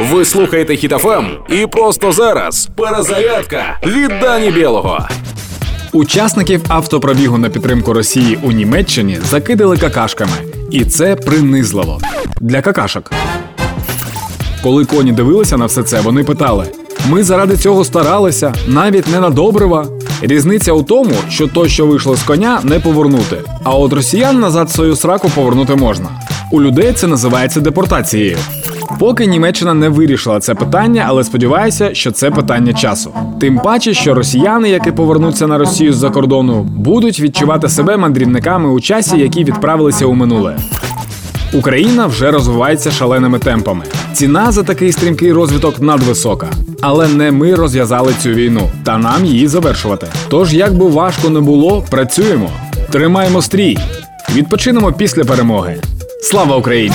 Ви слухаєте Хітофем і просто зараз перезарядка від Дані Білого. Учасників автопробігу на підтримку Росії у Німеччині закидали какашками, і це принизливо для какашок. Коли коні дивилися на все це, вони питали: ми заради цього старалися, навіть не на добрива. Різниця у тому, що то, що вийшло з коня, не повернути. А от росіян назад свою сраку повернути можна. У людей це називається депортацією. Поки Німеччина не вирішила це питання, але сподіваюся, що це питання часу. Тим паче, що росіяни, які повернуться на Росію з-за кордону, будуть відчувати себе мандрівниками у часі, які відправилися у минуле. Україна вже розвивається шаленими темпами. Ціна за такий стрімкий розвиток надвисока. Але не ми розв'язали цю війну, та нам її завершувати. Тож, як би важко не було, працюємо, тримаємо стрій, відпочинемо після перемоги. Слава Україні!